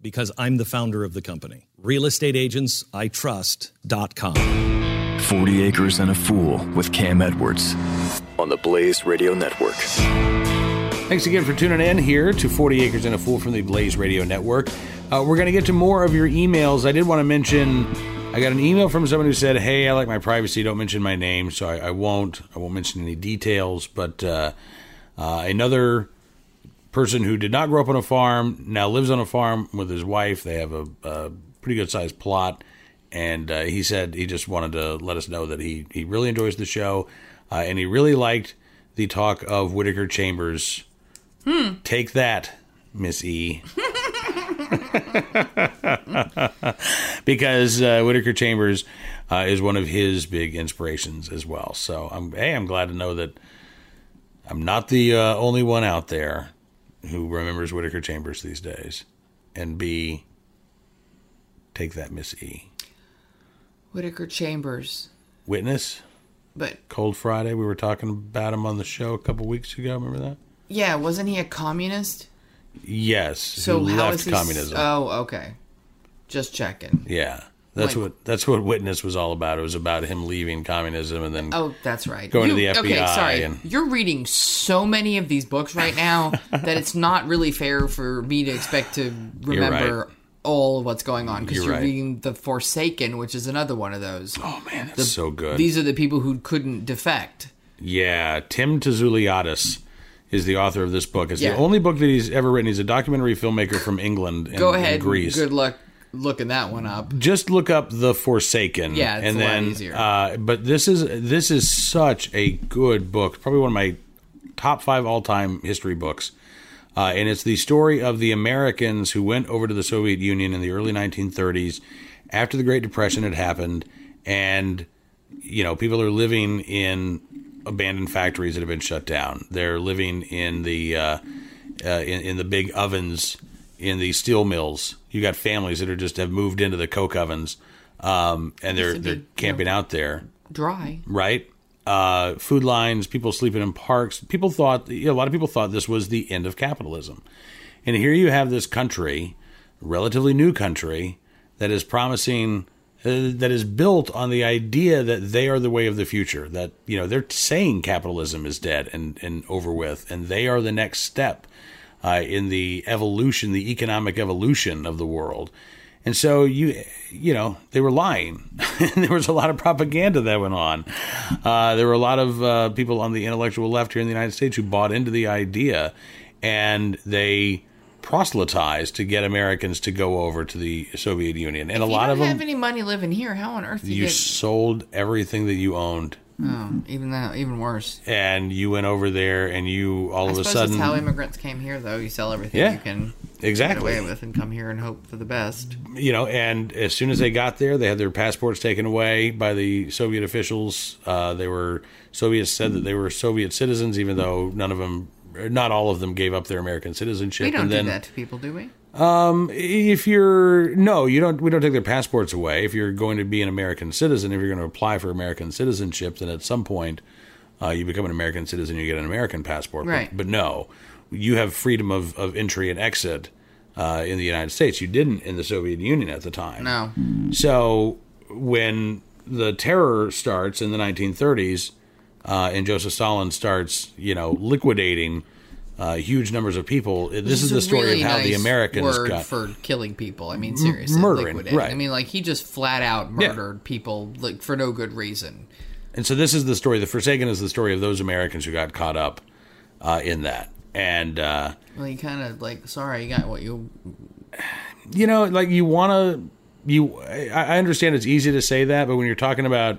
Because I'm the founder of the company. RealestateAgentsITrust.com. 40 Acres and a Fool with Cam Edwards on the Blaze Radio Network. Thanks again for tuning in here to 40 Acres and a Fool from the Blaze Radio Network. Uh, we're going to get to more of your emails. I did want to mention I got an email from someone who said, "Hey, I like my privacy. Don't mention my name." So I, I won't. I won't mention any details. But uh, uh, another person who did not grow up on a farm now lives on a farm with his wife. They have a, a pretty good sized plot, and uh, he said he just wanted to let us know that he he really enjoys the show, uh, and he really liked the talk of Whittaker Chambers. Hmm. Take that, Miss E. because uh, Whittaker Chambers uh, is one of his big inspirations as well. So I'm hey, I'm glad to know that I'm not the uh, only one out there who remembers Whittaker Chambers these days. And B, take that, Miss E. Whittaker Chambers. Witness, But Cold Friday. We were talking about him on the show a couple weeks ago. Remember that? yeah, wasn't he a communist? Yes. So who how left is he? communism? Oh, okay. Just checking. yeah. That's Like- what that's what Witness was all about. It was about him leaving communism and then Oh, that's right. Going to You- the Okay, FBI sorry. and- You're reading so many of these books right now that it's not really fair for me to expect to remember right. all of what's going on because You're you're, right. reading The Forsaken, which is another one of those. Oh man, that's so good. These are the people who couldn't defect. Yeah, Tim Tzouliadis is the author of this book. It's Yeah. the only book that he's ever written. He's a documentary filmmaker from England and, Go ahead. Greece. Good luck looking that one up. Just look up The Forsaken. Yeah, it's and a lot then, easier. Uh, but this is this is such a good book. Probably one of my top five all time history books. Uh, and it's the story of the Americans who went over to the Soviet Union in the early 1930s after the Great Depression had happened. And, you know, people are living in abandoned factories that have been shut down. They're living in the uh, uh, in, in the big ovens in the steel mills. You got families that are just have moved into the coke ovens, um, and they're they're camping out there Dry. right? Uh, food lines, people sleeping in parks. People thought, you know, a lot of people thought this was the end of capitalism. And here you have this country, relatively new country, that is promising, uh, that is built on the idea that they are the way of the future. That, you know, they're saying capitalism is dead and, and over with, and they are the next step uh, in the evolution, the economic evolution of the world. And so you, you know, they were lying. there was a lot of propaganda that went on. Uh, there were a lot of uh, people on the intellectual left here in the United States who bought into the idea, and they proselytized to get Americans to go over to the Soviet Union. And a lot of them, have any money living here, how on earth you, you get? sold everything that you owned, Oh, even that, even worse. and you went over there, and you all I of a suppose sudden, that's how immigrants came here, though. You sell everything Yeah, you can exactly. get away with and come here and hope for the best. you know, and as soon as they got there, they had their passports taken away by the Soviet officials. Uh, they were Soviets said that they were Soviet citizens, even though none of them, not all of them, gave up their American citizenship. We don't and do that to people, do we? If you're no, you don't. We don't take their passports away. If you're going to be an American citizen, if you're going to apply for American citizenship, then at some point uh, you become an American citizen. You get an American passport. But- Right. But, no, you have freedom of, of entry and exit uh, in the United States. You didn't in the Soviet Union at the time. No. So when the terror starts in the 1930s, uh, and Joseph Stalin starts, you know, liquidating uh, huge numbers of people, this is It's the story really of how the Americans got. for killing people. I mean, seriously, murdering, right. I mean, like he just flat out Yeah. murdered people like for no good reason. And so this is the story. The Forsaken is the story of those Americans who got caught up uh, in that. And uh, Well, you kind of like, sorry, you got what you. you know, like you want to. You, I I understand it's easy to say that, but when you're talking about,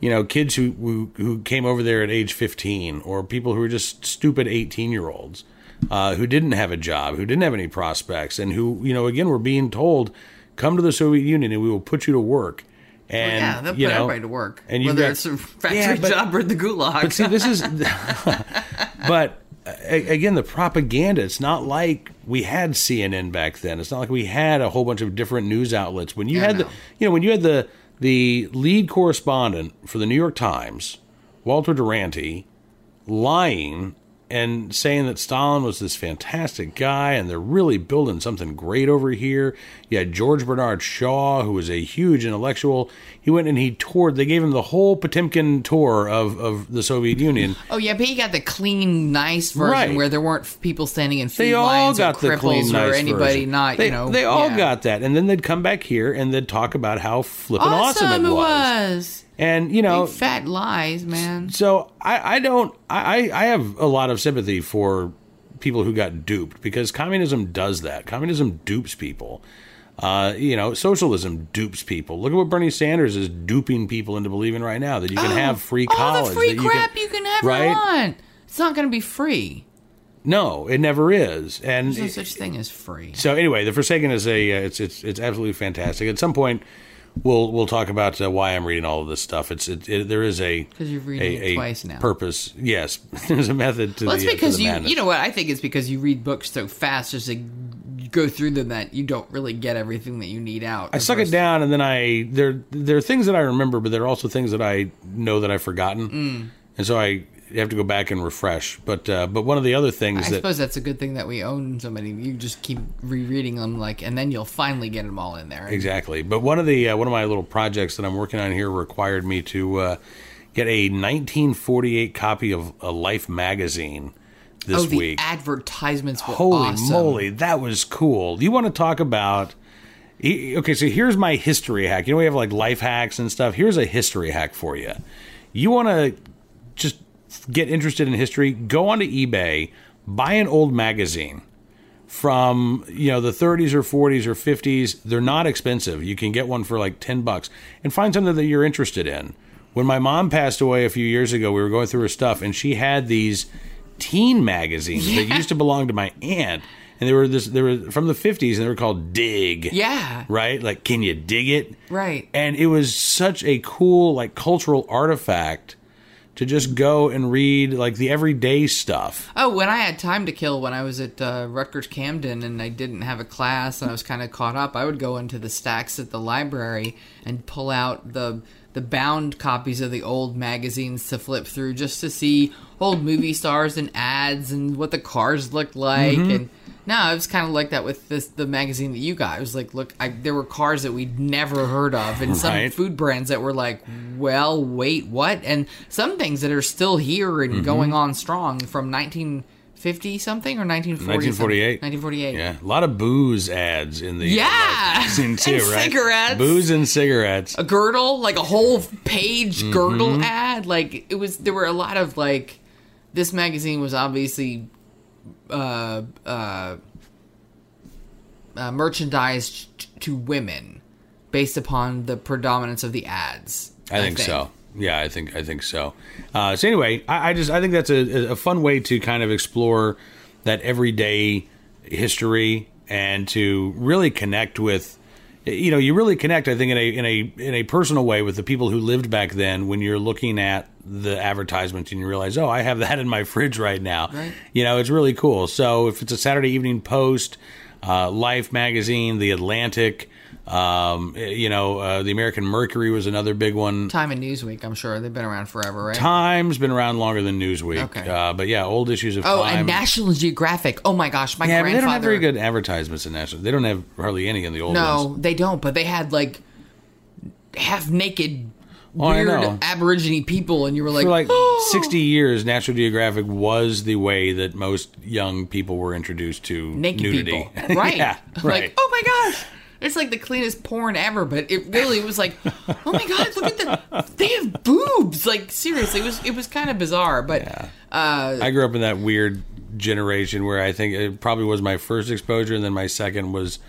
you know, kids who who, who came over there at age 15, or people who are just stupid 18 year olds, uh, who didn't have a job, who didn't have any prospects, and who, you know, again, were being told, come to the Soviet Union and we will put you to work. And yeah, they'll put know, everybody to work, and whether got- it's a factory Yeah, but- job or the gulag. But see, this is, but again, the propaganda. It's not like we had CNN back then. It's not like we had a whole bunch of different news outlets. When you had the, you know, when you had the the lead correspondent for the New York Times, Walter Duranty, lying and saying that Stalin was this fantastic guy and they're really building something great over here. You had George Bernard Shaw, who was a huge intellectual. He went and he toured, they gave him the whole Potemkin tour of, of the Soviet Union. oh yeah, but he got the clean, nice version Right. where there weren't people standing in food They all lines got or the cripples clean, nice or anybody version. not, they, you know. They all yeah. got that. And then they'd come back here and they'd talk about how flippin' awesome, awesome it was. was. And, you know, Big fat lies, man. So I, I don't I, I have a lot of sympathy for people who got duped because communism does that. Communism dupes people. Uh, you know, socialism dupes people. Look at what Bernie Sanders is duping people into believing right now that you can have free college. All the free that you crap you can, ever right? want. It's not going to be free. No, it never is. And There's no such thing as free. so anyway, the Forsaken is a uh, it's it's it's absolutely fantastic. At some point, we'll we'll talk about uh, why I'm reading all of this stuff. It's it, it, there is a 'Cause you're reading a, it a twice now. Purpose, yes. There's a method to Well, the it's uh, because the you, madness. you know what? I think it's because you read books so fast, just to go through them that you don't really get everything that you need out. I suck it down, and then I there there are things that I remember, but there are also things that I know that I've forgotten, Mm. and so I have to go back and refresh. But uh, but one of the other things I that suppose that's a good thing that we own so many. You just keep rereading them, like, and then you'll finally get them all in there. exactly, but one of the uh, one of my little projects that I'm working on here required me to uh, get a 1948 copy of a Life magazine this oh, the week. advertisements were Holy awesome. moly, that was cool. You want to talk about? Okay, so here's my history hack. You know, we have like life hacks and stuff. Here's a history hack for you. You want to just get interested in history? Go onto eBay, buy an old magazine from you know the 30s or 40s or 50s. They're not expensive. You can get one for like 10 bucks and find something that you're interested in. When my mom passed away a few years ago, we were going through her stuff, and she had these teen magazines that used to belong to my aunt, and they were this they were from the 50s, and they were called Dig. Yeah. Right? Like, can you dig it? Right. And it was such a cool, like, cultural artifact to just go and read, like, the everyday stuff. Oh, when I had time to kill when I was at uh, Rutgers Camden and I didn't have a class and I was kind of caught up, I would go into the stacks at the library and pull out the the bound copies of the old magazines to flip through just to see old movie stars and ads and what the cars looked like Mm-hmm. and no, it was kind of like that with this the magazine that you got. It was like, look, I, there were cars that we'd never heard of, and some Right. food brands that were like, well, wait, what? And some things that are still here Mm-hmm. and going on strong from 1950 something or 1940 1948. 1948. Yeah, a lot of booze ads in the Yeah! magazine too, And right? cigarettes. booze and cigarettes. A girdle, like a whole page Mm-hmm. girdle ad. Like it was, there were a lot of like. This magazine was obviously uh, uh, uh, merchandised to women based upon the predominance of the ads. I think, so. Yeah, I think I think so. Uh, so anyway, I, I just I think that's a, a fun way to kind of explore that everyday history and to really connect with. You know, you really connect. I think in a in a in a personal way with the people who lived back then. When you're looking at the advertisements and you realize, oh, I have that in my fridge right now. Right. You know, it's really cool. So if it's a Saturday Evening Post, uh, Life magazine, The Atlantic. Um, you know, uh, the American Mercury was another big one. Time and Newsweek, I'm sure they've been around forever, right? Time's been around longer than Newsweek. Okay. Uh, but yeah, old issues of Oh, Time. and National Geographic. Oh my gosh, my yeah, but they don't have very good advertisements in National. They don't have hardly any in the old No, ones. No, they don't. But they had like half naked, Oh, I weird know. Aborigine people, and you were like, For like "Oh." 60 years, National Geographic was the way that most young people were introduced to naked nudity. people, right? yeah, right. Like, oh my gosh. It's like the cleanest porn ever, but it really was like, oh my god, look at the they have boobs. Like seriously, it was it was kind of bizarre, but uh, I grew up in that weird generation where I think it probably was my first exposure, and then my second was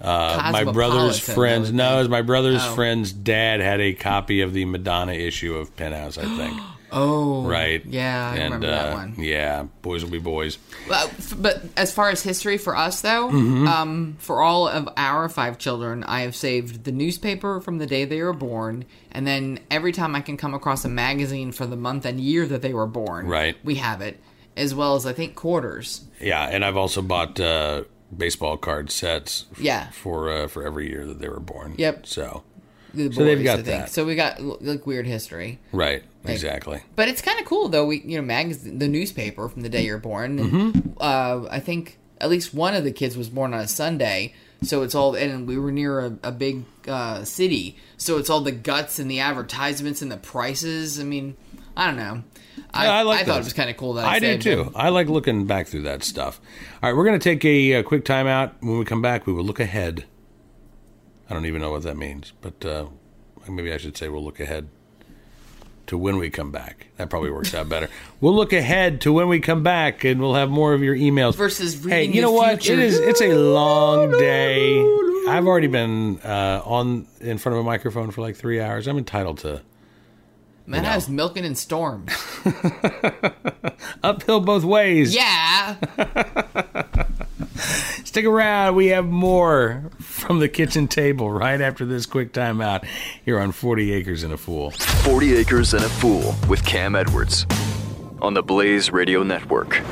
uh, my brother's friends. No, it was my brother's Oh. friend's dad had a copy of the Madonna issue of Penthouse, I think. Oh, right? Yeah, I and, remember uh, that one. Yeah, boys will be boys. Well, f- but as far as history for us, though, Mm-hmm. um, for all of our five children, I have saved the newspaper from the day they were born, and then every time I can come across a magazine for the month and year that they were born, Right. we have it, as well as I think quarters. Yeah, and I've also bought uh, baseball card sets. f- Yeah. for uh, for every year that they were born. Yep. So The So they've got I think. that. So we got like weird history. right, exactly. But it's kind of cool though. We you know magazine the newspaper from the day you're born. And, Mm-hmm. uh, I think at least one of the kids was born on a Sunday, so it's all and we were near a, a big uh, city, so it's all the guts and the advertisements and the prices. I mean, I don't know. I, Yeah, I like I thought it was kind of cool that I, I did too. I like looking back through that stuff. All right, we're going to take a, uh quick timeout. When we come back, we will look ahead. I don't even know what that means, but uh, maybe I should say we'll look ahead to when we come back. That probably works out better. We'll look ahead to when we come back, and we'll have more of your emails. Versus reading. hey, you know what? future. It is. It's a long day. I've already been uh, on in front of a microphone for like three hours. I'm entitled to Man, know. I was milking in storms. uphill both ways. yeah. Stick around. We have more from the kitchen table right after this quick timeout here on 40 Acres and a Fool. 40 Acres and a Fool with Cam Edwards on the Blaze Radio Network.